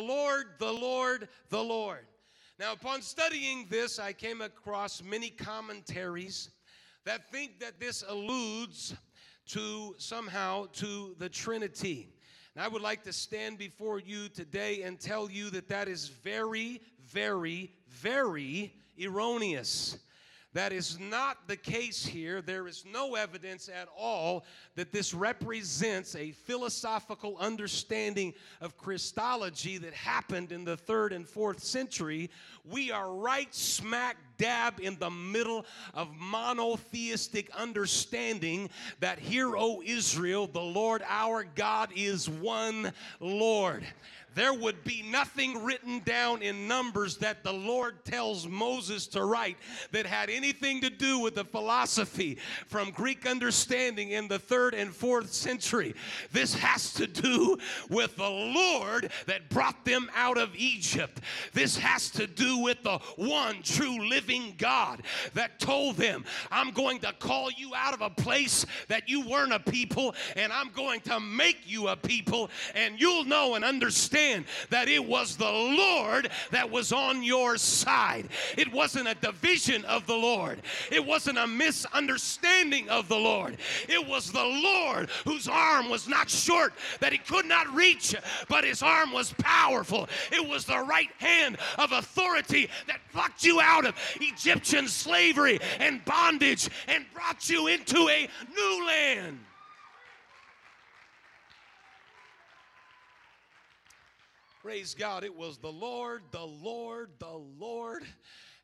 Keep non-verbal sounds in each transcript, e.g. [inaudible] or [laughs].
Lord, the Lord, the Lord. Now, upon studying this, I came across many commentaries that think that this alludes to somehow to the Trinity. And I would like to stand before you today and tell you that that is very, very, very erroneous. That is not the case here. There is no evidence at all that this represents a philosophical understanding of Christology that happened in the third and fourth century. We are right smack dab in the middle of monotheistic understanding that, Hear, O Israel, the Lord our God is one Lord there would be nothing written down in Numbers that the Lord tells Moses to write that had anything to do with the philosophy from Greek understanding in the third and fourth century. This has to do with the Lord that brought them out of Egypt. This has to do with the one true living God that told them, I'm going to call you out of a place that you weren't a people, and I'm going to make you a people, and you'll know and understand understand that it was the Lord that was on your side. It wasn't a division of the Lord, it wasn't a misunderstanding of the Lord. It was the Lord whose arm was not short that he could not reach, but his arm was powerful. It was the right hand of authority that plucked you out of Egyptian slavery and bondage and brought you into a new land. Praise God. It was the Lord, the Lord, the Lord.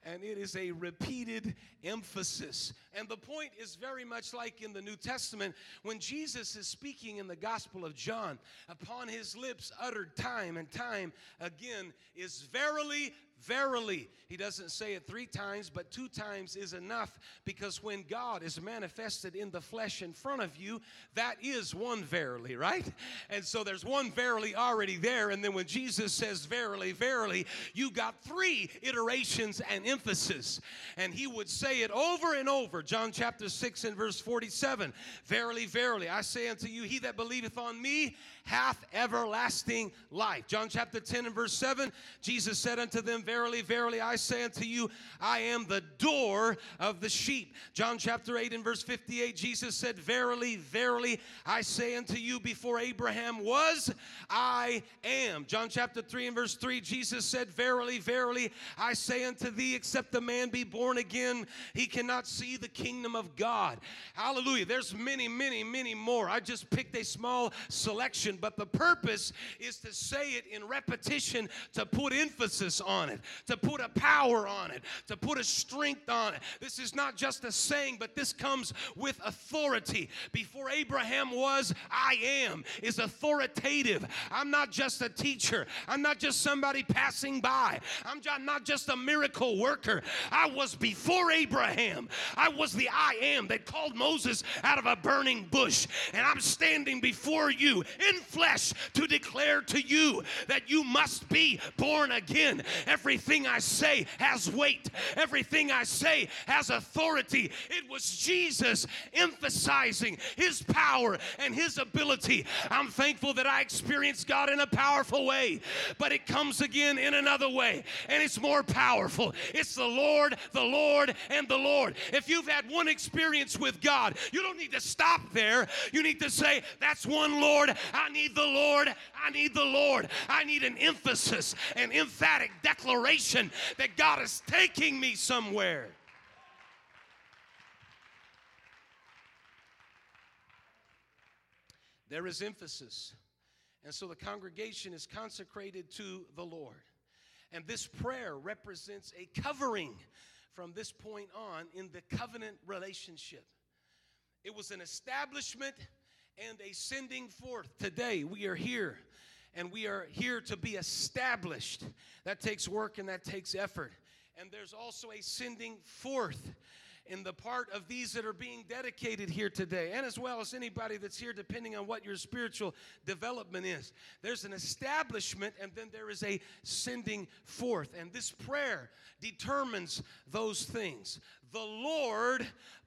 And it is a repeated emphasis. And the point is very much like in the New Testament when Jesus is speaking in the Gospel of John, upon his lips uttered time and time again is verily, verily. He doesn't say it three times, but two times is enough because when God is manifested in the flesh in front of you, that is one verily, right? And so there's one verily already there. And then when Jesus says verily, verily, you got three iterations and emphasis. And he would say it over and over. John chapter 6 and verse 47 Verily, verily, I say unto you, he that believeth on me hath everlasting life. John chapter 10 and verse 7, Jesus said unto them, Verily, verily, I say unto you, I am the door of the sheep. John chapter 8 and verse 58, Jesus said, Verily, verily, I say unto you, before Abraham was, I am. John chapter 3 and verse 3, Jesus said, Verily, verily, I say unto thee, except the man be born again, he cannot see the kingdom of God. Hallelujah. There's many, many, many more. I just picked a small selection but the purpose is to say it in repetition to put emphasis on it, to put a power on it, to put a strength on it. This is not just a saying, but this comes with authority. Before Abraham was, I am, is authoritative. I'm not just a teacher, I'm not just somebody passing by, I'm not just a miracle worker. I was before Abraham, I was the I am that called Moses out of a burning bush, and I'm standing before you in flesh to declare to you that you must be born again. Everything I say has weight, everything I say has authority. It was Jesus emphasizing his power and his ability. I'm thankful that I experienced God in a powerful way, but it comes again in another way, and it's more powerful. It's the Lord, the Lord, and the Lord. If you've had one experience with God, you don't need to stop there. You need to say, That's one Lord. I need the Lord. I need the Lord. I need an emphasis, an emphatic declaration that God is taking me somewhere. There is emphasis. And so the congregation is consecrated to the Lord. And this prayer represents a covering from this point on in the covenant relationship. It was an establishment and a sending forth. Today, we are here and we are here to be established. That takes work and that takes effort. And there's also a sending forth in the part of these that are being dedicated here today, and as well as anybody that's here, depending on what your spiritual development is. There's an establishment, and then there is a sending forth. And this prayer determines those things. The Lord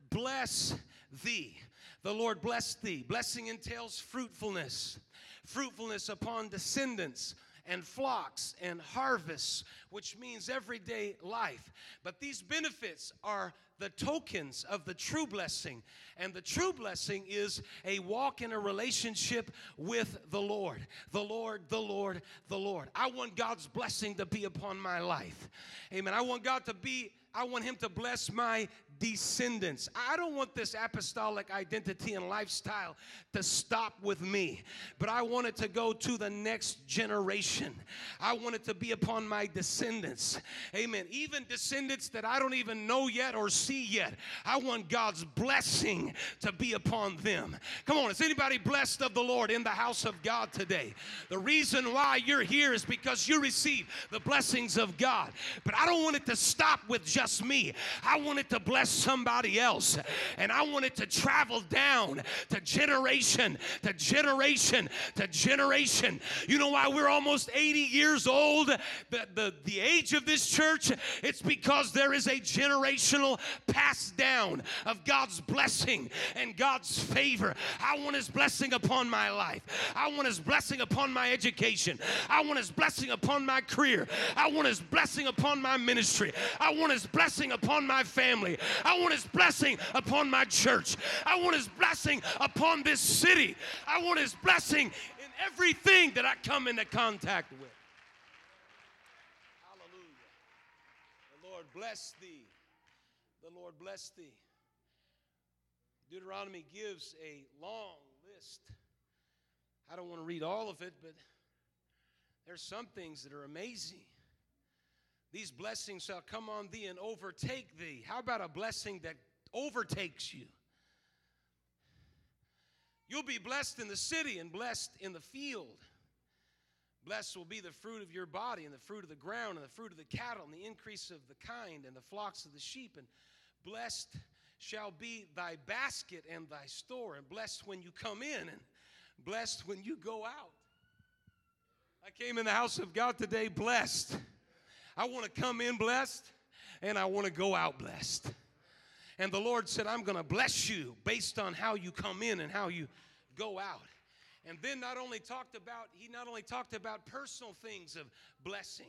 bless thee. The Lord bless thee. Blessing entails fruitfulness, fruitfulness upon descendants and flocks and harvests, which means everyday life. But these benefits are the tokens of the true blessing. And the true blessing is a walk in a relationship with the Lord. The Lord, the Lord, the Lord. I want God's blessing to be upon my life. Amen. I want God to be I want him to bless my descendants. I don't want this apostolic identity and lifestyle to stop with me, but I want it to go to the next generation. I want it to be upon my descendants. Amen. Even descendants that I don't even know yet or see yet. I want God's blessing to be upon them. Come on, is anybody blessed of the Lord in the house of God today? The reason why you're here is because you receive the blessings of God. But I don't want it to stop with just me. I want it to bless somebody else. And I want it to travel down to generation to generation to generation. You know why we're almost 80 years old? The, the, the age of this church, it's because there is a generational pass down of God's blessing and God's favor. I want His blessing upon my life. I want His blessing upon my education. I want His blessing upon my career. I want His blessing upon my ministry. I want His blessing upon my family. I want His blessing upon my church. I want His blessing upon this city. I want His blessing in everything that I come into contact with. Hallelujah. The Lord bless thee. The Lord bless thee. Deuteronomy gives a long list. I don't want to read all of it, but there's some things that are amazing. These blessings shall come on thee and overtake thee. How about a blessing that overtakes you? You'll be blessed in the city and blessed in the field. Blessed will be the fruit of your body, and the fruit of the ground, and the fruit of the cattle, and the increase of the kind, and the flocks of the sheep. And blessed shall be thy basket and thy store, and blessed when you come in, and blessed when you go out. I came in the house of God today blessed. I want to come in blessed and I want to go out blessed. And the Lord said, I'm going to bless you based on how you come in and how you go out. And then not only talked about, he not only talked about personal things of blessing.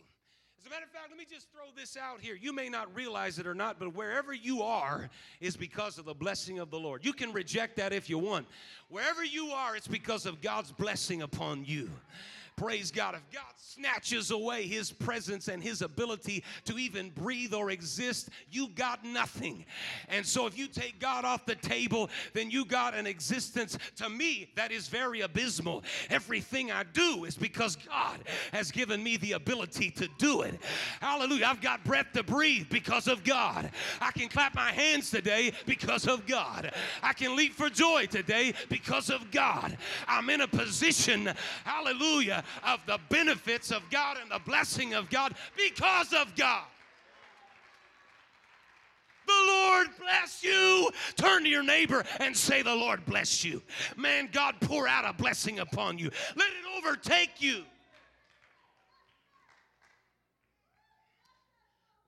As a matter of fact, let me just throw this out here. You may not realize it or not, but wherever you are is because of the blessing of the Lord. You can reject that if you want. Wherever you are, it's because of God's blessing upon you. Praise God. If God snatches away his presence and his ability to even breathe or exist, you got nothing. And so if you take God off the table, then you got an existence to me that is very abysmal. Everything I do is because God has given me the ability to do it. Hallelujah. I've got breath to breathe because of God. I can clap my hands today because of God. I can leap for joy today because of God. I'm in a position, hallelujah, of the benefits of God and the blessing of God because of God. The Lord bless you. Turn to your neighbor and say, The Lord bless you. Man, God pour out a blessing upon you. Let it overtake you.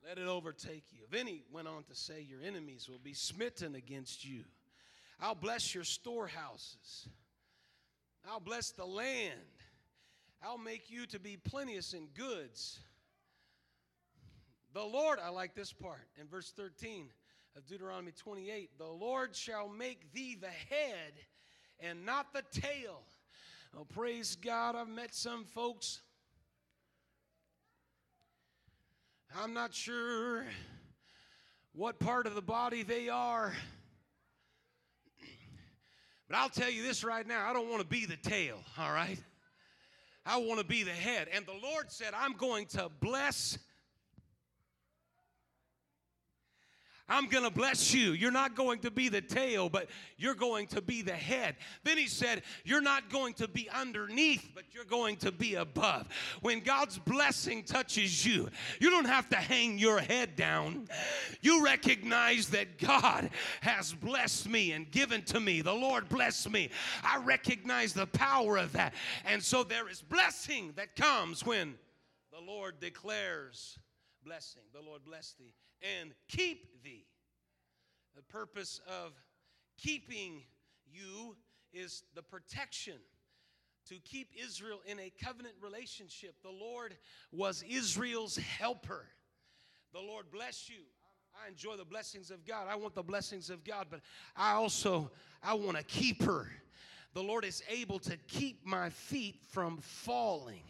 Let it overtake you. Then he went on to say, Your enemies will be smitten against you. I'll bless your storehouses. I'll bless the land. I'll make you to be plenteous in goods. The Lord, I like this part in verse 13 of Deuteronomy 28 the Lord shall make thee the head and not the tail. Oh, praise God. I've met some folks. I'm not sure what part of the body they are. But I'll tell you this right now I don't want to be the tail, all right? I want to be the head. And the Lord said, I'm going to bless. I'm going to bless you. You're not going to be the tail, but you're going to be the head. Then he said, You're not going to be underneath, but you're going to be above. When God's blessing touches you, you don't have to hang your head down. You recognize that God has blessed me and given to me. The Lord bless me. I recognize the power of that. And so there is blessing that comes when the Lord declares blessing. The Lord bless thee and keep thee. The purpose of keeping you is the protection. to keep Israel in a covenant relationship. The Lord was Israel's helper. The Lord bless you. I enjoy the blessings of God. I want the blessings of God, but I also I want a keeper. The Lord is able to keep my feet from falling.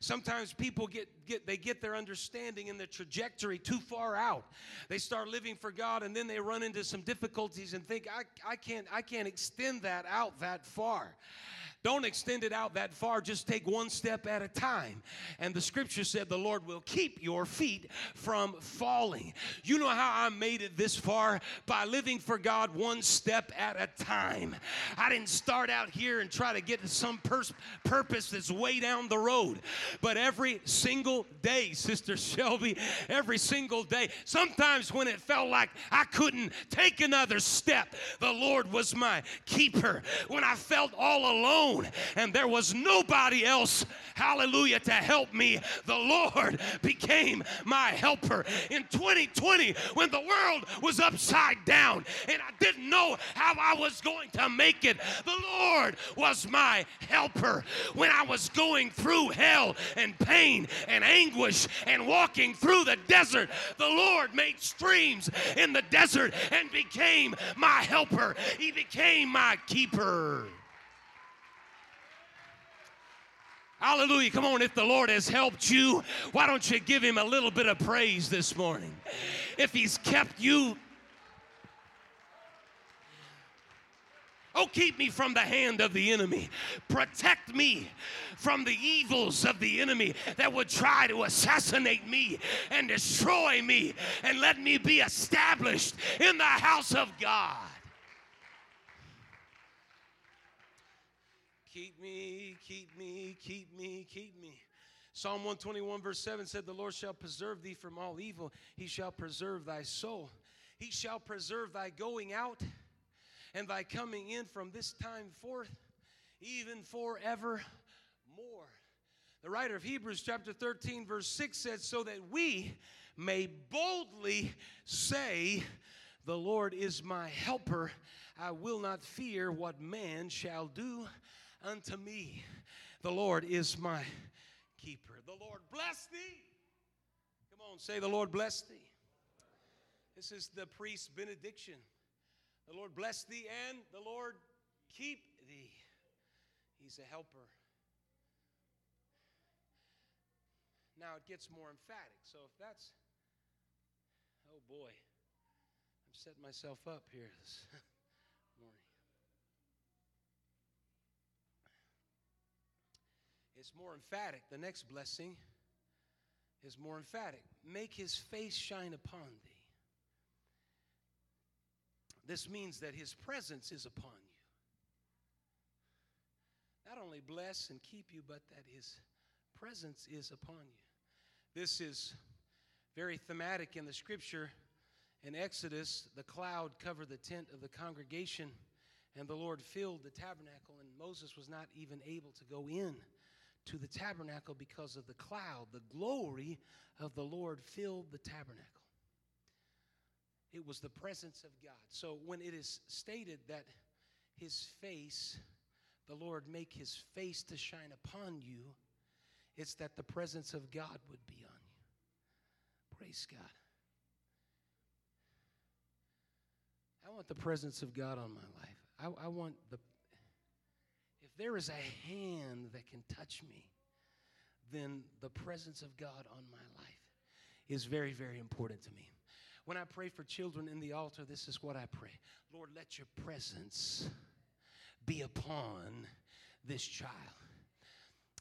Sometimes people get, get they get their understanding and their trajectory too far out. They start living for God and then they run into some difficulties and think I, I can't I can't extend that out that far. Don't extend it out that far. Just take one step at a time. And the scripture said the Lord will keep your feet from falling. You know how I made it this far? By living for God one step at a time. I didn't start out here and try to get to some pers- purpose that's way down the road. But every single day, Sister Shelby, every single day, sometimes when it felt like I couldn't take another step, the Lord was my keeper. When I felt all alone, alone and there was nobody else, hallelujah, to help me, the Lord [laughs] became my helper. In 2020, when the world was upside down and I didn't know how I was going to make it, the Lord was my helper. When I was going through hell and pain and anguish and walking through the desert, the Lord made streams in the desert and became my helper. He became my keeper. Hallelujah. Come on, if the Lord has helped you, why don't you give him a little bit of praise this morning? If he's kept you, Oh, keep me from the hand of the enemy. Protect me from the evils of the enemy that would try to assassinate me and destroy me and let me be established in the house of God. Keep me, keep me, keep me, keep me. Psalm 121, verse 7 said, The Lord shall preserve thee from all evil. He shall preserve thy soul. He shall preserve thy going out and thy coming in from this time forth, even forevermore. The writer of Hebrews, chapter 13, verse 6 said, So that we may boldly say, The Lord is my helper. I will not fear what man shall do unto me. The Lord is my keeper. The Lord bless thee. Come on, say, The Lord bless thee. This is the priest's benediction. The Lord bless thee and the Lord keep thee. He's a helper. Now it gets more emphatic. So if that's, oh boy, I'm setting myself up here [laughs] this morning. It's more emphatic. The next blessing is more emphatic. Make his face shine upon thee. This means that his presence is upon you. Not only bless and keep you, but that his presence is upon you. This is very thematic in the scripture. In Exodus, the cloud covered the tent of the congregation, and the Lord filled the tabernacle, and Moses was not even able to go in to the tabernacle because of the cloud. The glory of the Lord filled the tabernacle. It was the presence of God. So when it is stated that his face, the Lord make his face to shine upon you, it's that the presence of God would be on you. Praise God. I want the presence of God on my life. I, I want the there is a hand that can touch me, then the presence of God on my life is very, very important to me. When I pray for children in the altar, this is what I pray Lord, let your presence be upon this child.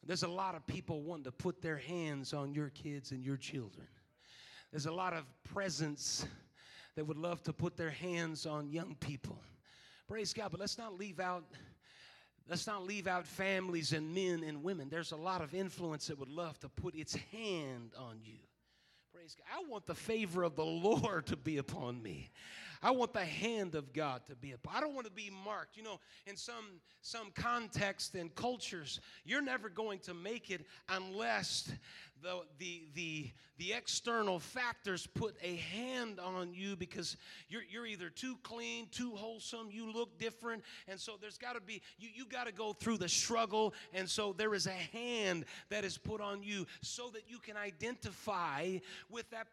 There's a lot of people wanting to put their hands on your kids and your children. There's a lot of presence that would love to put their hands on young people. Praise God, but let's not leave out Let's not leave out families and men and women. There's a lot of influence that would love to put its hand on you. Praise God. I want the favor of the [laughs] Lord to be upon me. I want the hand of God to be upon. I don't want to be marked. You know, in some some context and cultures, you're never going to make it unless the the the the external factors put a hand on you because you're, you're either too clean, too wholesome, you look different. And so there's got to be, you, you got to go through the struggle. And so there is a hand that is put on you so that you can identify with that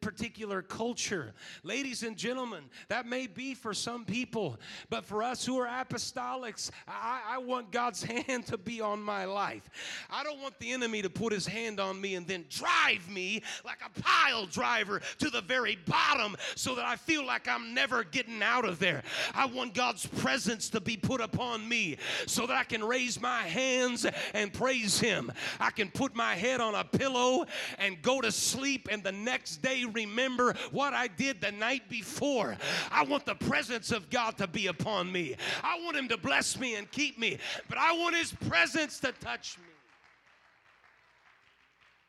particular culture. Ladies and gentlemen, that may be for some people, but for us who are apostolics, I, I want God's [laughs] hand to be on my life. I don't want the enemy to put his hand on me and then drive me like a pile driver to the very bottom so that I feel like I'm never getting out of there. I want God's presence to be put upon me so that I can raise my hands and praise Him. I can put my head on a pillow and go to sleep and the next day remember what I did the night before. I want the presence of God to be upon me. I want Him to bless me and keep me, but I want His presence to touch me.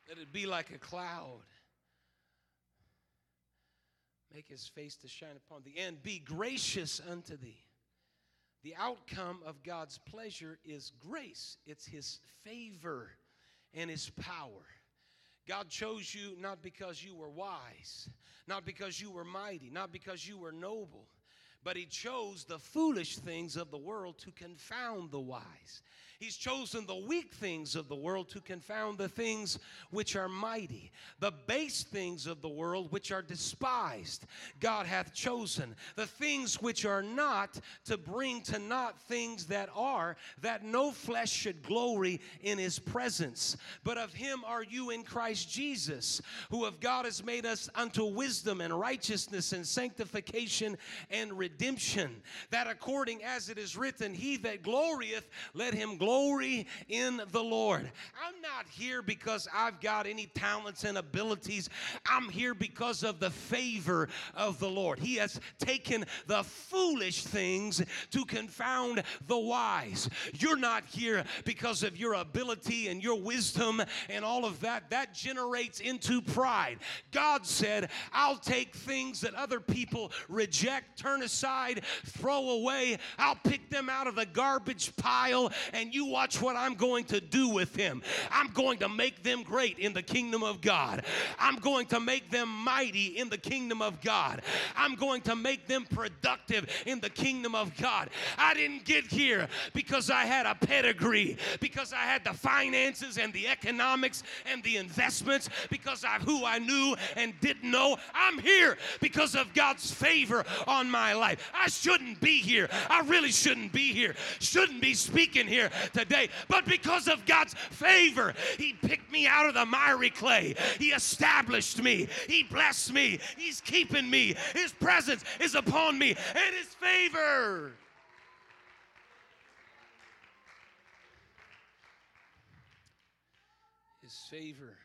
Let it be like a cloud. Make his face to shine upon thee, and be gracious unto thee. The outcome of God's pleasure is grace, it's his favor and his power. God chose you not because you were wise, not because you were mighty, not because you were noble, but he chose the foolish things of the world to confound the wise. He's chosen the weak things of the world to confound the things which are mighty. The base things of the world which are despised, God hath chosen. The things which are not to bring to naught things that are, that no flesh should glory in his presence. But of him are you in Christ Jesus, who of God has made us unto wisdom and righteousness and sanctification and redemption. That according as it is written, He that glorieth, let him glory in the Lord. I'm not here because I've got any talents and abilities. I'm here because of the favor of the Lord. He has taken the foolish things to confound the wise. You're not here because of your ability and your wisdom and all of that. That generates into pride. God said, I'll take things that other people reject, turn aside, throw away. I'll pick them out of the garbage pile and you watch what I'm going to do with them. I'm going to make them great in the kingdom of God. I'm going to make them mighty in the kingdom of God. I'm going to make them productive in the kingdom of God. I didn't get here because I had a pedigree, because I had the finances and the economics and the investments, because of who I knew and didn't know. I'm here because of God's favor on my life. I shouldn't be here. I really shouldn't be here. Shouldn't be speaking here today. But because of God's favor, He picked me out of the miry clay. He established me. He blessed me. He's keeping me. His presence is upon me and His favor. His favor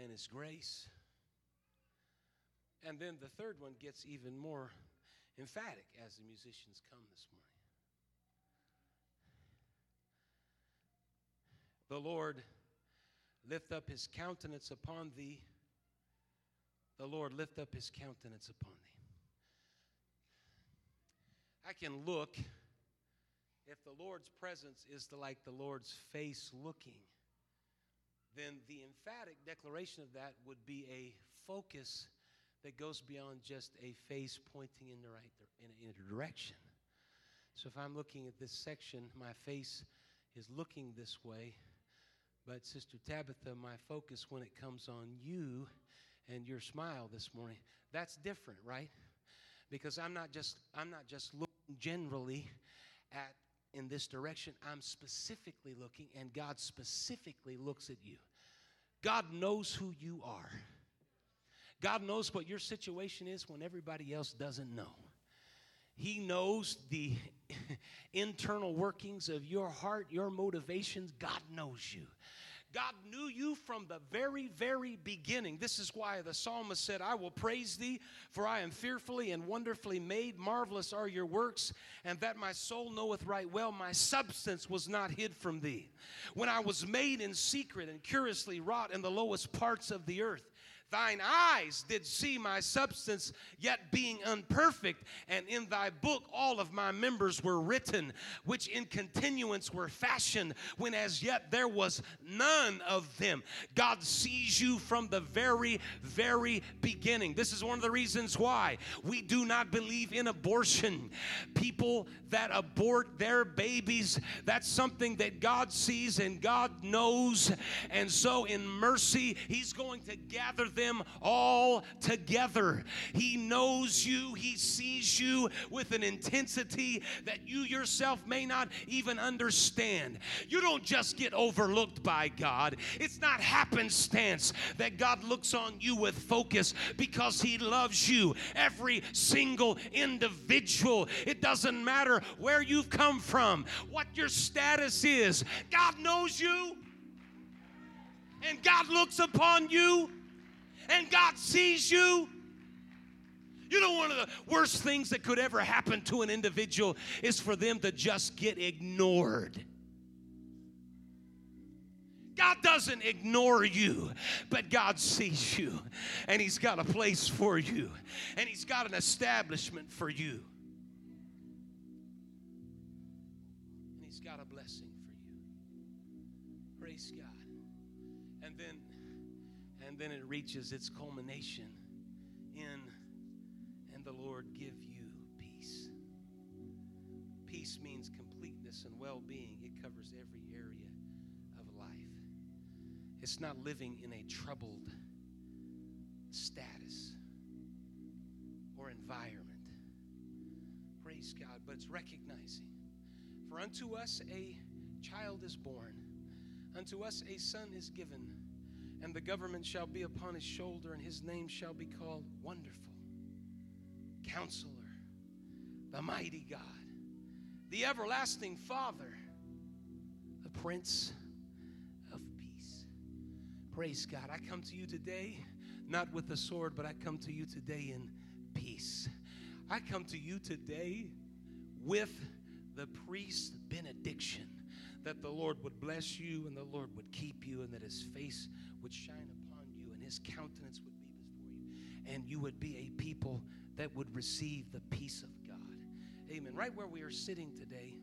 and His grace. And then the third one gets even more emphatic as the musicians come this morning. The Lord lift up his countenance upon thee. The Lord lift up his countenance upon thee. I can look if the Lord's presence is to like the Lord's face looking, then the emphatic declaration of that would be a focus that goes beyond just a face pointing in the right in a, in a direction. So if I'm looking at this section, my face is looking this way. But, Sister Tabitha, my focus when it comes on you and your smile this morning, that's different, right? Because I'm not just I'm not just looking generally at in this direction. I'm specifically looking, and God specifically looks at you. God knows who you are. God knows what your situation is when everybody else doesn't know. He knows the [laughs] internal workings of your heart, your motivations. God knows you. God knew you from the very, very beginning. This is why the psalmist said, I will praise thee, for I am fearfully and wonderfully made. Marvelous are your works, and that my soul knoweth right well. My substance was not hid from thee. When I was made in secret and curiously wrought in the lowest parts of the earth, Thine eyes did see my substance, yet being unperfect, and in thy book all of my members were written, which in continuance were fashioned, when as yet there was none of them. God sees you from the very, very beginning. This is one of the reasons why we do not believe in abortion. People that abort their babies, that's something that God sees and God knows. And so, in mercy, He's going to gather them all together. He knows you, He sees you with an intensity that you yourself may not even understand. You don't just get overlooked by God, it's not happenstance that God looks on you with focus because He loves you, every single individual. It doesn't matter where you've come from, what your status is, God knows you. And God looks upon you and God sees you. You know, one of the worst things that could ever happen to an individual is for them to just get ignored. God doesn't ignore you, but God sees you, and He's got a place for you, and He's got an establishment for you, and He's got a blessing for you. Praise God. And then it reaches its culmination in, and the Lord give you peace. Peace means completeness and well being, it covers every area of life. It's not living in a troubled status or environment. Praise God, but it's recognizing. For unto us a child is born, unto us a son is given and the government shall be upon his shoulder, and his name shall be called Wonderful, Counselor, the Mighty God, the Everlasting Father, the Prince of Peace. Praise God. I come to you today, not with a sword, but I come to you today in peace. I come to you today with the priest's benediction that the Lord would bless you and the Lord would keep you and that his face would shine upon you and his countenance would be before you and you would be a people that would receive the peace of God. Amen. Right where we are sitting today,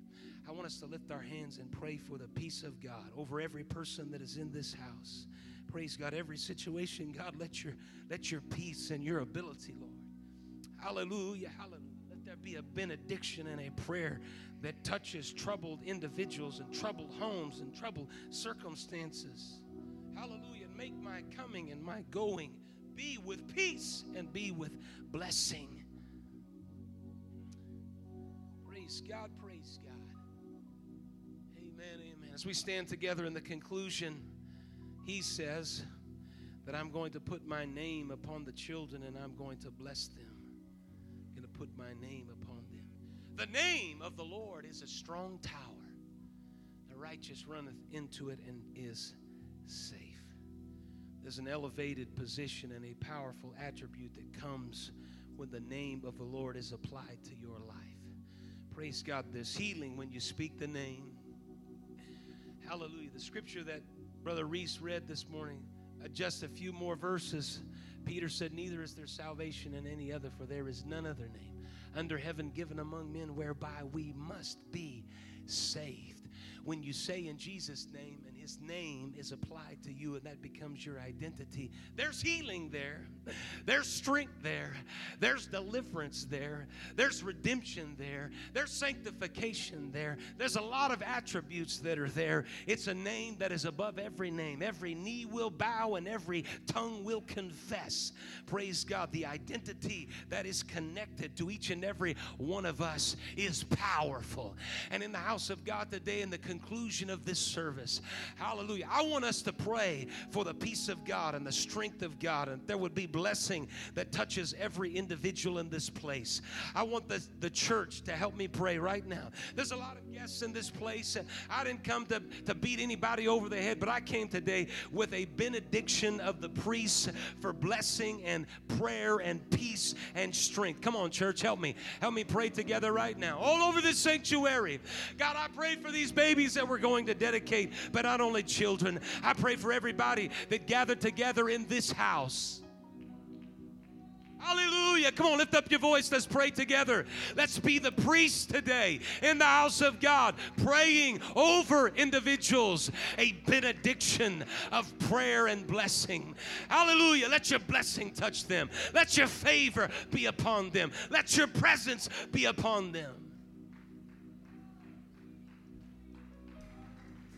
I want us to lift our hands and pray for the peace of God over every person that is in this house. Praise God. Every situation, God, let your let your peace and your ability, Lord. Hallelujah. Hallelujah. Let there be a benediction and a prayer that touches troubled individuals and troubled homes and troubled circumstances. Hallelujah. Make my coming and my going be with peace and be with blessing. Praise God, praise God. Amen, amen. As we stand together in the conclusion, he says that I'm going to put my name upon the children and I'm going to bless them. I'm going to put my name upon them. the name of the Lord is a strong tower. The righteous runneth into it and is safe. There's an elevated position and a powerful attribute that comes when the name of the Lord is applied to your life. Praise God. There's healing when you speak the name. Hallelujah. The scripture that Brother Reese read this morning, uh, just a few more verses. Peter said, Neither is there salvation in any other, for there is none other name under heaven given among men whereby we must be saved. When you say in Jesus' name his name is applied to you and that becomes your identity, there's healing there. There's strength there. There's deliverance there. There's redemption there. There's sanctification there. There's a lot of attributes that are there. It's a name that is above every name. Every knee will bow and every tongue will confess. Praise God. The identity that is connected to each and every one of us is powerful. And in the house of God today, in the conclusion of this service, hallelujah, I want us to pray for the peace of God and the strength of God, and there would be blessing that touches every individual in this place. I want the, the church to help me pray right now. There's a lot of guests in this place, and I didn't come to, to beat anybody over the head, but I came today with a benediction of the priests for blessing and prayer and peace and strength. Come on, church, help me. Help me pray together right now. All over this sanctuary. God, I pray for these babies that we're going to dedicate, but not only children. I pray for everybody that gathered together in this house. Hallelujah. Come on, lift up your voice. Let's pray together. Let's be the priests today in the house of God, praying over individuals a benediction of prayer and blessing. Hallelujah. Let your blessing touch them. Let your favor be upon them. Let your presence be upon them.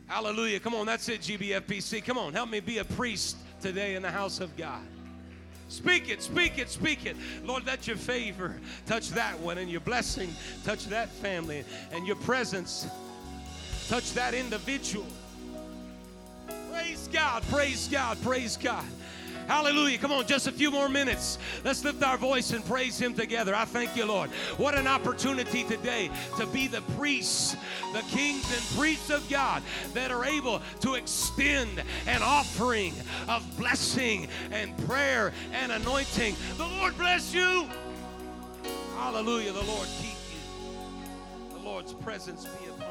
Hallelujah. Come on, that's it, GBFPC. Come on, help me be a priest today in the house of God. Speak it, speak it, speak it. Lord, let your favor touch that one and your blessing touch that family and your presence touch that individual. Praise God, praise God, praise God. Hallelujah. Come on, just a few more minutes. Let's lift our voice and praise Him together. I thank you, Lord. What an opportunity today to be the priests, the kings and priests of God that are able to extend an offering of blessing and prayer and anointing. The Lord bless you. Hallelujah. The Lord keep you. The Lord's presence be upon you.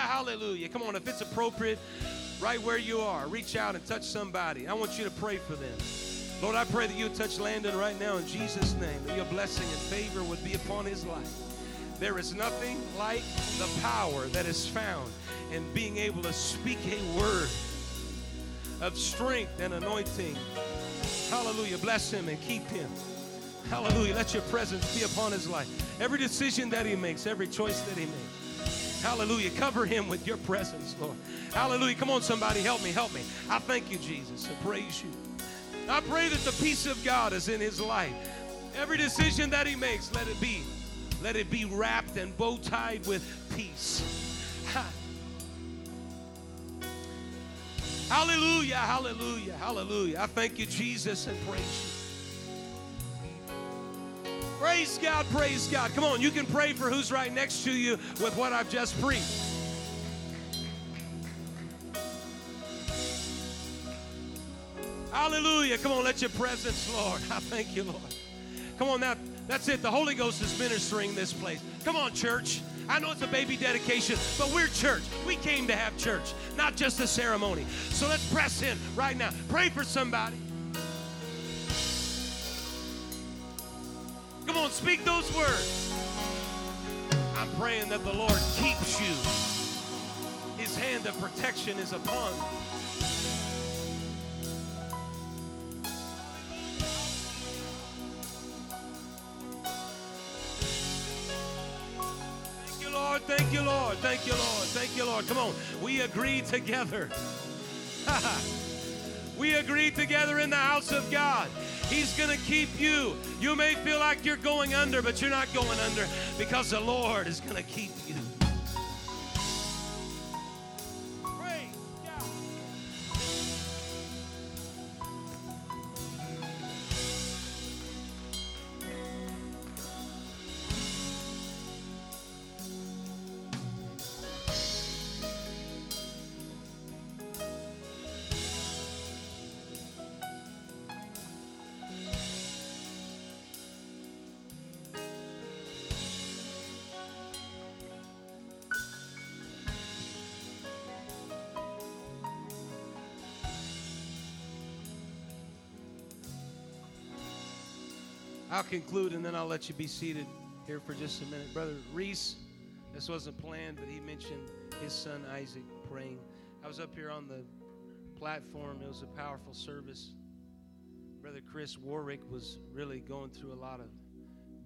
Hallelujah. Come on, if it's appropriate, right where you are, reach out and touch somebody. I want you to pray for them. Lord, I pray that you touch Landon right now in Jesus' name, that your blessing and favor would be upon his life. There is nothing like the power that is found in being able to speak a word of strength and anointing. Hallelujah. Bless him and keep him. Hallelujah. Let your presence be upon his life. Every decision that he makes, every choice that he makes. Hallelujah. Cover him with your presence, Lord. Hallelujah. Come on, somebody. Help me. Help me. I thank you, Jesus. I praise you. I pray that the peace of God is in his life. Every decision that he makes, let it be. Let it be wrapped and bow tied with peace. Ha. Hallelujah, hallelujah, hallelujah. I thank you, Jesus, and praise you. Praise God, praise God. Come on, you can pray for who's right next to you with what I've just preached. Hallelujah. Come on, let your presence, Lord. [laughs] I thank you, Lord. Come on now. That's it. The Holy Ghost is ministering this place. Come on, church. I know it's a baby dedication, but we're church. We came to have church, not just a ceremony. So let's press in right now. Pray for somebody. On, speak those words. I'm praying that the Lord keeps you. His hand of protection is upon you. Thank you, Lord. Thank you, Lord. Thank you, Lord. Thank you, Lord. Come on. We agree together. [laughs] we agree together in the house of God. He's going to keep you. You may feel like you're going under, but you're not going under because the Lord is going to keep you. Conclude and then I'll let you be seated here for just a minute. Brother Reese, this wasn't planned, but he mentioned his son Isaac praying. I was up here on the platform. It was a powerful service. Brother Chris Warwick was really going through a lot of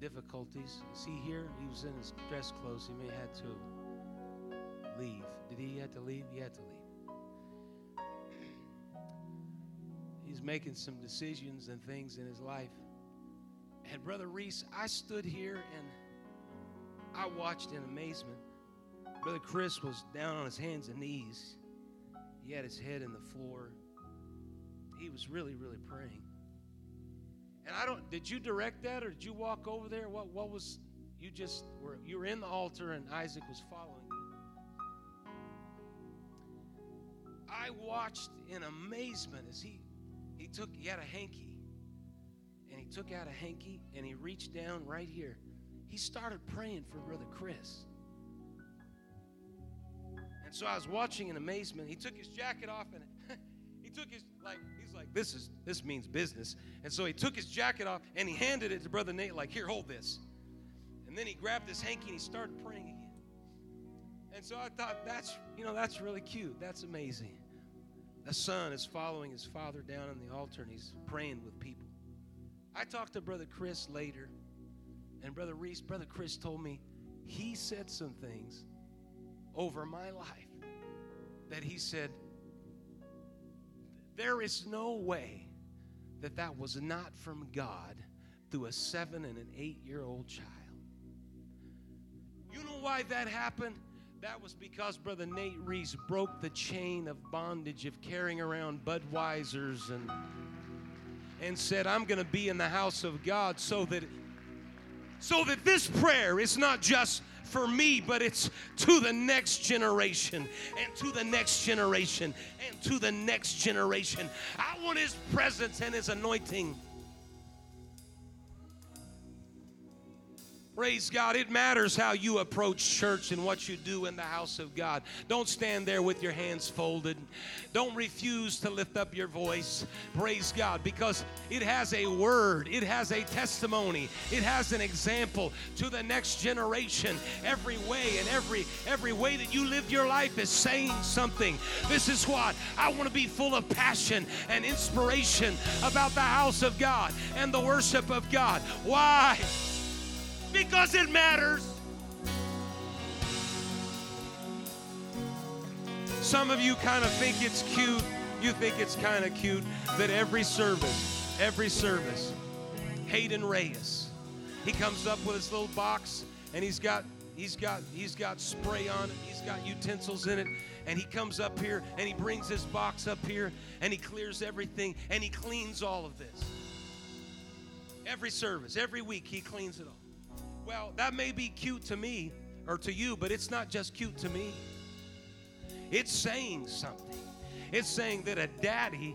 difficulties. Is he here? He was in his dress clothes. He may have had to leave. Did he have to leave? He had to leave. He's making some decisions and things in his life. And Brother Reese, I stood here and I watched in amazement. Brother Chris was down on his hands and knees. He had his head in the floor. He was really, really praying. And I don't did you direct that or did you walk over there? What what was you just were you were in the altar and Isaac was following you. I watched in amazement as he he took he had a hanky and he took out a hanky and he reached down right here. He started praying for Brother Chris. And so I was watching in amazement. He took his jacket off and [laughs] he took his like he's like this is this means business and so he took his jacket off and he handed it to brother nate like here hold this and then he grabbed his hanky and he started praying again and so i thought that's you know that's really cute that's amazing a son is following his father down on the altar and he's praying with people i talked to brother chris later and brother reese brother chris told me he said some things over my life that he said there is no way that that was not from God through a seven and an eight year old child. You know why that happened? That was because Brother Nate Reese broke the chain of bondage of carrying around Budweisers and, and said, I'm going to be in the house of God so that, so that this prayer is not just for me, but it's to the next generation and to the next generation and to the next generation. I want His presence and His anointing Praise God. It matters how you approach church and what you do in the house of God. Don't stand there with your hands folded. Don't refuse to lift up your voice. Praise God because it has a word, it has a testimony, it has an example to the next generation. Every way and every every way that you live your life is saying something. This is what I want to be full of passion and inspiration about the house of God and the worship of God. Why? Because it matters. Some of you kind of think it's cute. You think it's kind of cute that every service, every service, Hayden Reyes, he comes up with his little box and he's got he's got he's got spray on it, he's got utensils in it, and he comes up here and he brings his box up here and he clears everything and he cleans all of this. Every service, every week he cleans it all. Well, that may be cute to me or to you, but it's not just cute to me. It's saying something. It's saying that a daddy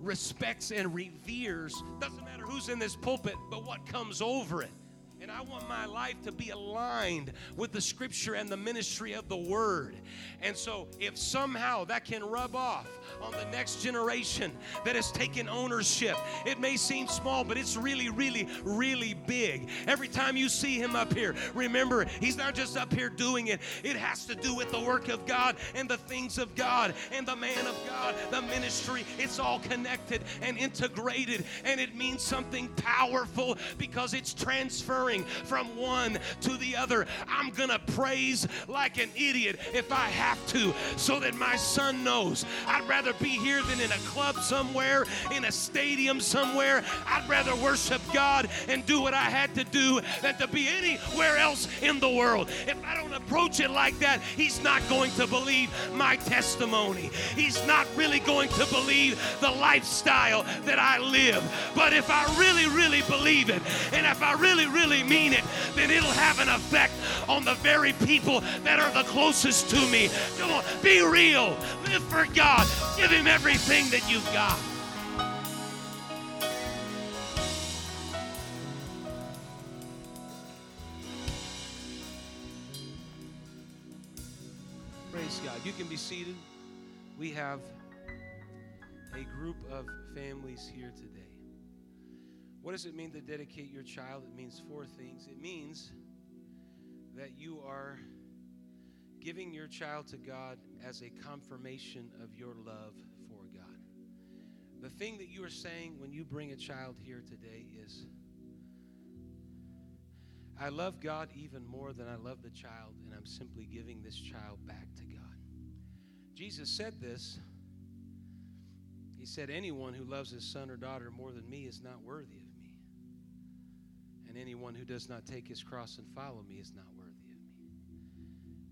respects and reveres, doesn't matter who's in this pulpit, but what comes over it. And I want my life to be aligned with the scripture and the ministry of the word. And so, if somehow that can rub off on the next generation that has taken ownership, it may seem small, but it's really, really, really big. Every time you see him up here, remember, he's not just up here doing it, it has to do with the work of God and the things of God and the man of God, the ministry. It's all connected and integrated, and it means something powerful because it's transferring from one to the other. I'm going to praise like an idiot if I have to so that my son knows I'd rather be here than in a club somewhere, in a stadium somewhere. I'd rather worship God and do what I had to do than to be anywhere else in the world. If I don't approach it like that, he's not going to believe my testimony. He's not really going to believe the lifestyle that I live. But if I really, really believe it, and if I really, really mean it, then it'll have an effect on the very people that are the closest to me. Come on, be real. Live for God. Give Him everything that you've got. Praise God. You can be seated. We have a group of families here today. What does it mean to dedicate your child? It means four things. It means that you are giving your child to God as a confirmation of your love for God. The thing that you are saying when you bring a child here today is, I love God even more than I love the child, and I'm simply giving this child back to God. Jesus said this. He said, Anyone who loves his son or daughter more than me is not worthy and anyone who does not take his cross and follow me is not worthy of me.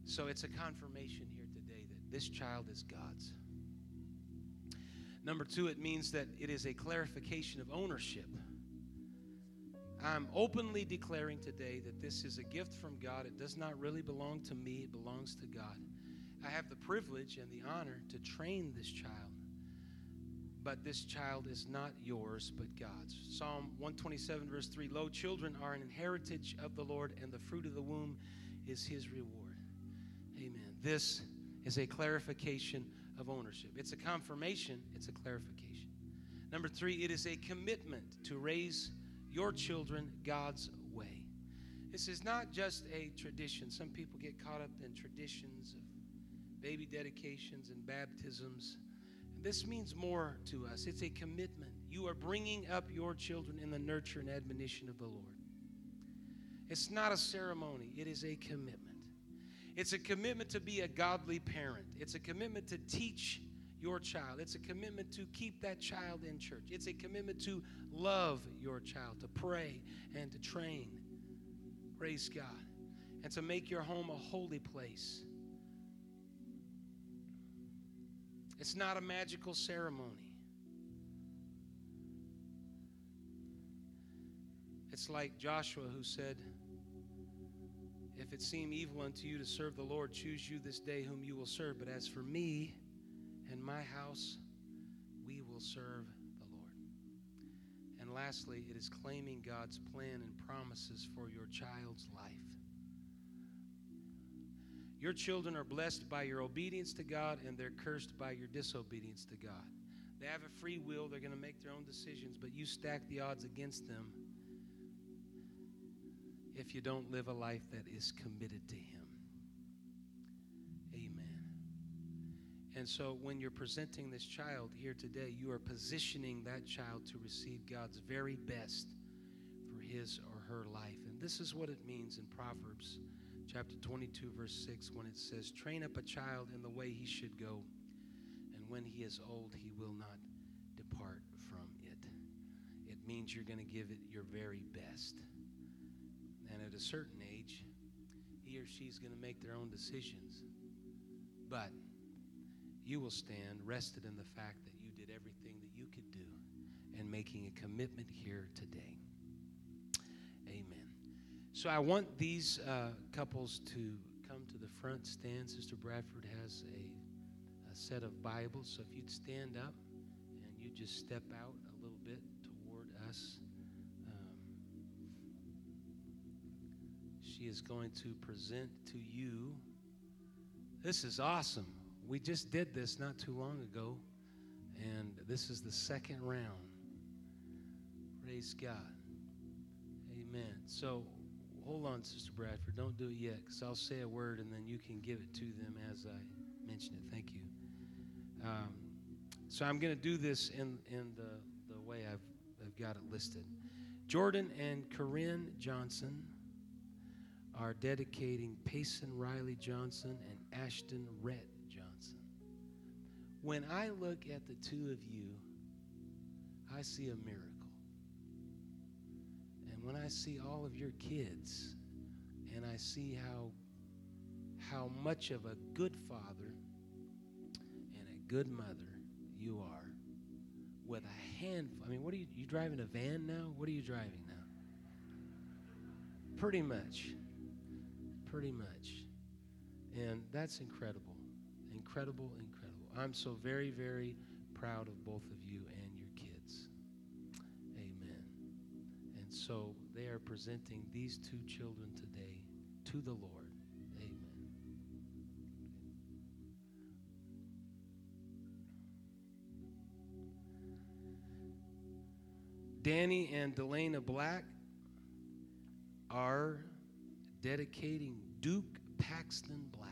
So it's a confirmation here today that this child is God's. Number two, it means that it is a clarification of ownership. I'm openly declaring today that this is a gift from God. It does not really belong to me, it belongs to God. I have the privilege and the honor to train this child but this child is not yours, but God's. Psalm 127, verse 3 Lo, children are an heritage of the Lord, and the fruit of the womb is his reward. Amen. This is a clarification of ownership. It's a confirmation, it's a clarification. Number three, it is a commitment to raise your children God's way. This is not just a tradition. Some people get caught up in traditions of baby dedications and baptisms. This means more to us. It's a commitment. You are bringing up your children in the nurture and admonition of the Lord. It's not a ceremony, it is a commitment. It's a commitment to be a godly parent, it's a commitment to teach your child, it's a commitment to keep that child in church, it's a commitment to love your child, to pray and to train. Praise God. And to make your home a holy place. It's not a magical ceremony. It's like Joshua who said, If it seem evil unto you to serve the Lord, choose you this day whom you will serve. But as for me and my house, we will serve the Lord. And lastly, it is claiming God's plan and promises for your child's life. Your children are blessed by your obedience to God, and they're cursed by your disobedience to God. They have a free will, they're going to make their own decisions, but you stack the odds against them if you don't live a life that is committed to Him. Amen. And so when you're presenting this child here today, you are positioning that child to receive God's very best for his or her life. And this is what it means in Proverbs chapter 22, verse 6, when it says, Train up a child in the way he should go, and when he is old, he will not depart from it. It means you're going to give it your very best. And at a certain age, he or she's going to make their own decisions. But you will stand rested in the fact that you did everything that you could do and making a commitment here today. Amen. So I want these uh, couples to come to the front stand. Sister Bradford has a, a set of Bibles. So if you'd stand up and you just step out a little bit toward us. she is going to present to you. This is awesome. We just did this not too long ago, and this is the second round. Praise God. Amen. So hold on, Sister Bradford. Don't do it yet, because I'll say a word and then you can give it to them as I mention it. Thank you. Um, so I'm going to do this in, in the, the way I've, I've got it listed. Jordan and Corinne Johnson are dedicating Payson Riley Johnson and Ashton Rhett Johnson. When I look at the two of you, I see a miracle. When I see all of your kids, and I see how how much of a good father and a good mother you are with a handful. I mean, what are you you driving a van now? What are you driving now? Pretty much pretty much. And that's incredible. Incredible, incredible. I'm so very, very proud of both of you so they are presenting these two children today to the Lord. Amen. Danny and Delana Black are dedicating Duke Paxton Black.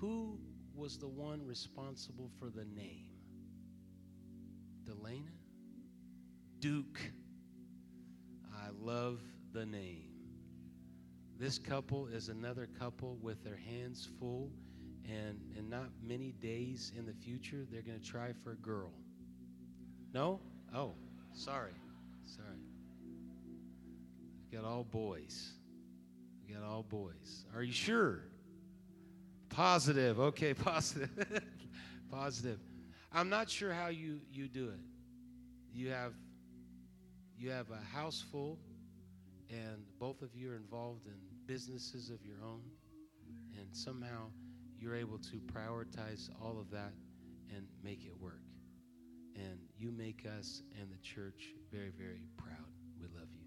Who was the one responsible for the name? Delana? Duke. Love the name. This couple is another couple with their hands full, and in not many days in the future, they're going to try for a girl. No? Oh, sorry. Sorry We've got all boys. We got all boys. Are you sure? Positive. Okay, [laughs] positive. positive. I'm not sure how you, you do it. You have you have a house full and both of you are involved in businesses of your own and somehow you're able to prioritize all of that and make it work. And you make us and the church very, very proud. We love you.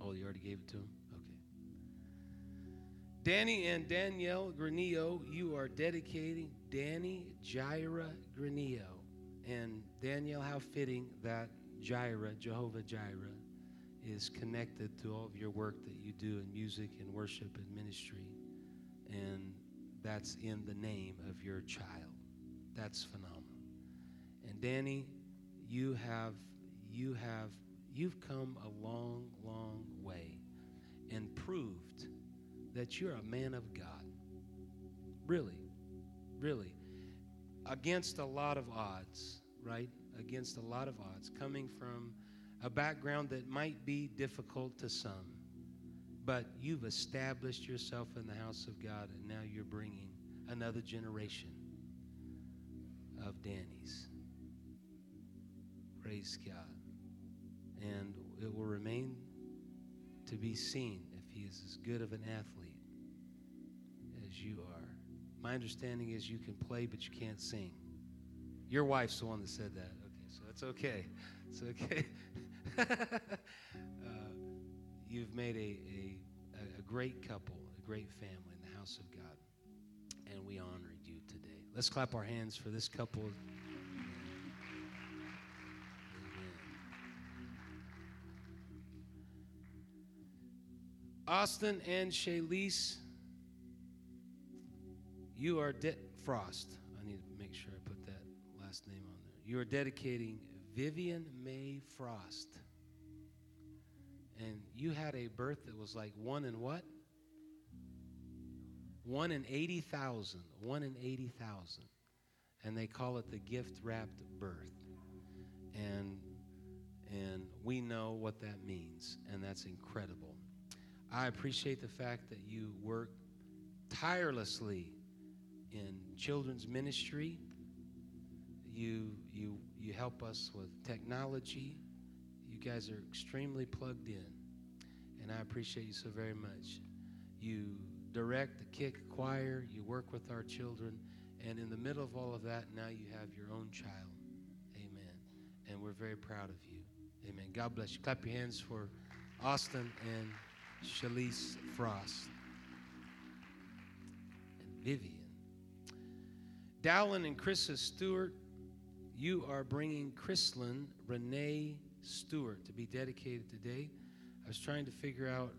Oh, you already gave it to him? Okay. Danny and Danielle Granillo, you are dedicating Danny Jireh Granillo. And Danielle, how fitting that Jireh, Jehovah Jireh, is connected to all of your work that you do in music and worship and ministry. And that's in the name of your child. That's phenomenal. And Danny, you have you have you've come a long, long way and proved that you're a man of God. Really. Really. Against a lot of odds, right? Against a lot of odds coming from a background that might be difficult to some, but you've established yourself in the house of God, and now you're bringing another generation of Danny's. Praise God. And it will remain to be seen if he is as good of an athlete as you are. My understanding is you can play, but you can't sing. Your wife's the one that said that. It's okay. It's okay. [laughs] uh, you've made a, a, a great couple, a great family in the house of God, and we honor you today. Let's clap our hands for this couple. Austin and Shaylise, you are de- Frost. I need to make sure name on there. You are dedicating Vivian May Frost. And you had a birth that was like one in what? One in 80,000. One in 80,000. And they call it the gift wrapped birth. And, and we know what that means. And that's incredible. I appreciate the fact that you work tirelessly in children's ministry. You, you, you help us with technology. You guys are extremely plugged in, and I appreciate you so very much. You direct the kick choir, you work with our children, and in the middle of all of that, now you have your own child. Amen. And we're very proud of you. Amen. God bless you. Clap your hands for Austin and Shalise Frost and Vivian. Dallin and Chrissa Stewart, you are bringing Chrislyn Renee Stewart to be dedicated today. I was trying to figure out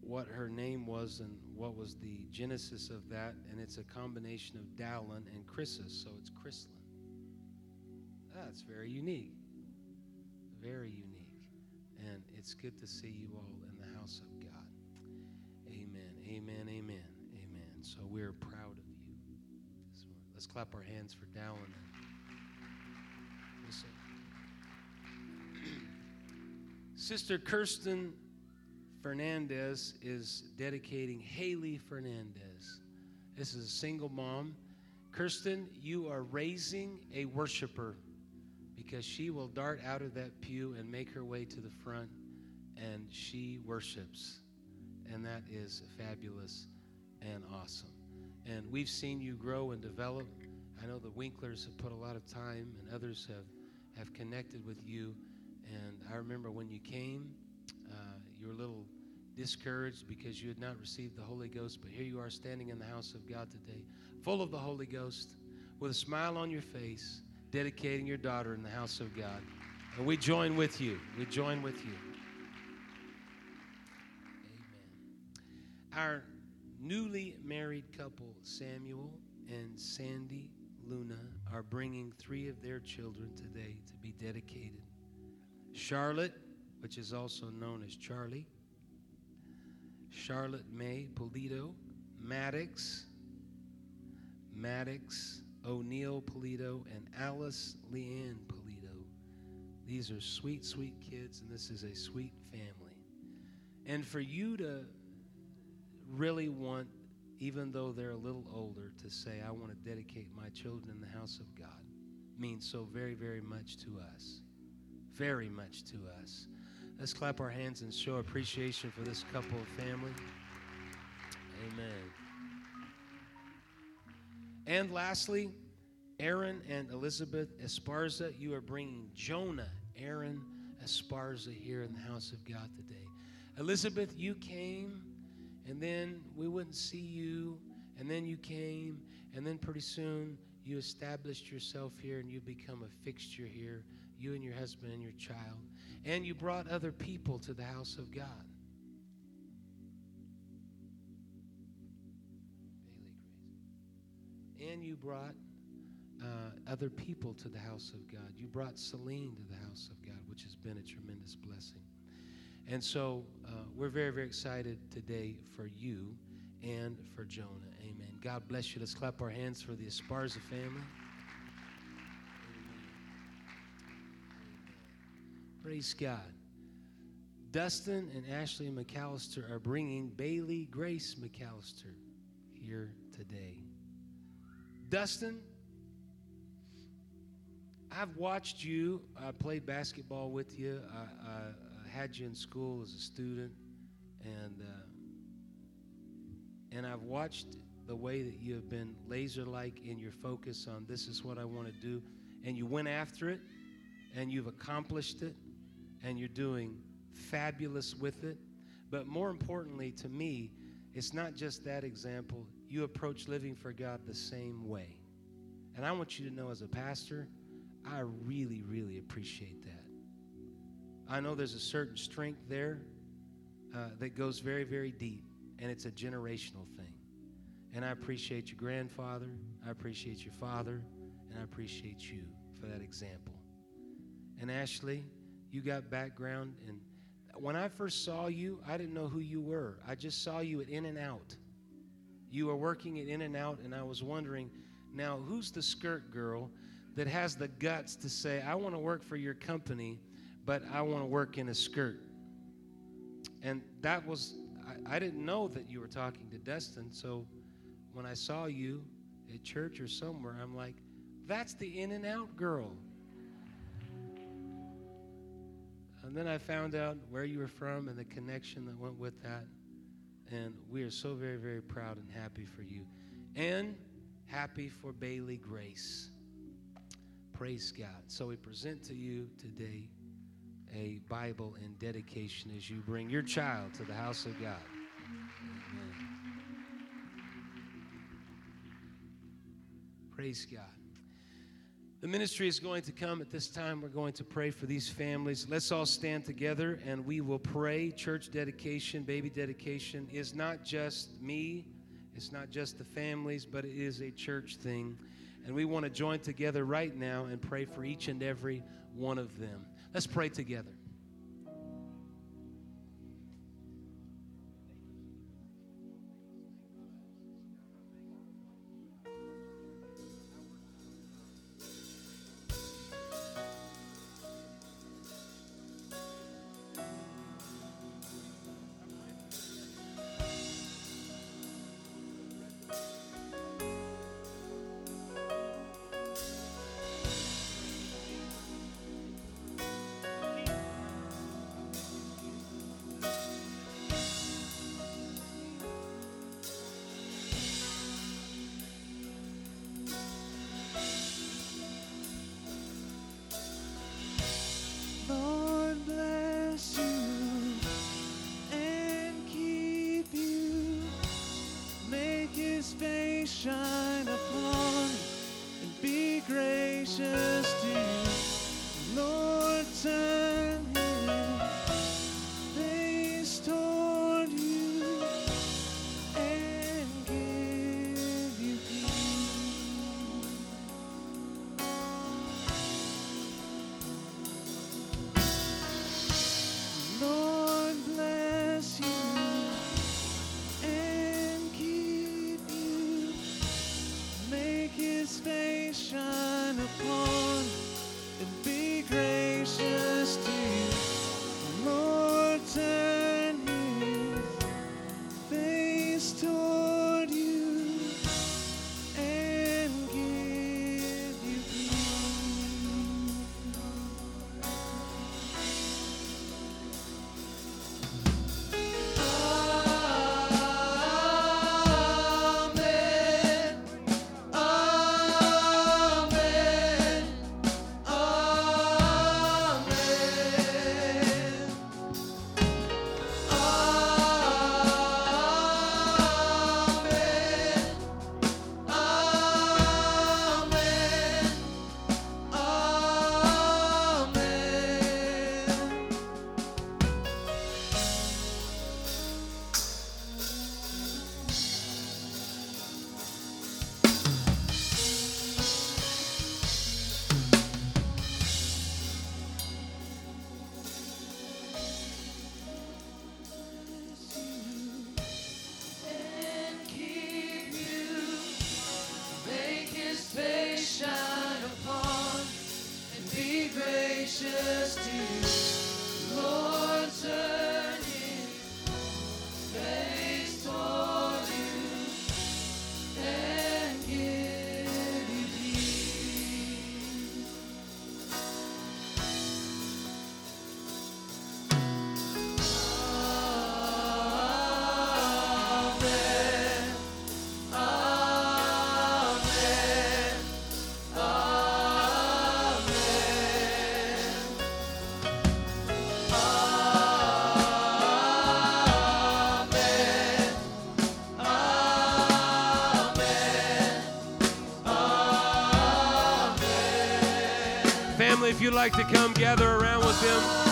what her name was and what was the genesis of that, and it's a combination of Dallin and Chrissa, so it's Chrislyn. That's very unique. Very unique. And it's good to see you all in the house of God. Amen. Amen. Amen. Amen. So we're proud of you. Let's clap our hands for Dallin. Sister Kirsten Fernandez is dedicating Haley Fernandez. This is a single mom. Kirsten, you are raising a worshiper because she will dart out of that pew and make her way to the front and she worships. And that is fabulous and awesome. And we've seen you grow and develop. I know the Winklers have put a lot of time and others have, have connected with you. And I remember when you came, uh, you were a little discouraged because you had not received the Holy Ghost. But here you are standing in the house of God today, full of the Holy Ghost, with a smile on your face, dedicating your daughter in the house of God. And we join with you. We join with you. Amen. Our newly married couple, Samuel and Sandy Luna, are bringing three of their children today to be dedicated. Charlotte, which is also known as Charlie, Charlotte May Polito, Maddox, Maddox O'Neill Polito, and Alice Leanne Polito. These are sweet, sweet kids, and this is a sweet family. And for you to really want, even though they're a little older, to say, I want to dedicate my children in the house of God means so very, very much to us. Very much to us. Let's clap our hands and show appreciation for this couple of family. Amen. And lastly, Aaron and Elizabeth Esparza, you are bringing Jonah, Aaron Esparza here in the house of God today. Elizabeth, you came and then we wouldn't see you, and then you came, and then pretty soon you established yourself here and you become a fixture here, you and your husband and your child, and you brought other people to the house of God. And you brought uh, other people to the house of God. You brought Celine to the house of God, which has been a tremendous blessing. And so uh, we're very, very excited today for you and for Jonah. Amen. God bless you. Let's clap our hands for the Esparza family. Praise God. Dustin and Ashley McAllister are bringing Bailey Grace McAllister here today. Dustin, I've watched you. I played basketball with you. I, I, I had you in school as a student, and uh, and I've watched the way that you have been laser-like in your focus on this is what I want to do, and you went after it, and you've accomplished it, and you're doing fabulous with it. But more importantly, to me, it's not just that example. You approach living for God the same way. And I want you to know as a pastor, I really, really appreciate that. I know there's a certain strength there uh, that goes very, very deep, and it's a generational thing. And I appreciate your grandfather, I appreciate your father, and I appreciate you for that example. And Ashley, you got background, and when I first saw you, I didn't know who you were. I just saw you at In and Out. You were working at In and Out, and I was wondering, now who's the skirt girl that has the guts to say, I want to work for your company, but I want to work in a skirt? And that was, I, I didn't know that you were talking to Dustin, so when I saw you at church or somewhere, I'm like, that's the In and Out girl. And then I found out where you were from and the connection that went with that. And we are so very, very proud and happy for you. And happy for Bailey Grace. Praise God. So we present to you today a Bible in dedication as you bring your child to the house of God. Praise God. The ministry is going to come at this time. We're going to pray for these families. Let's all stand together and we will pray. Church dedication, baby dedication is not just me, it's not just the families, but it is a church thing. And we want to join together right now and pray for each and every one of them. Let's pray together. Like to come gather around with them?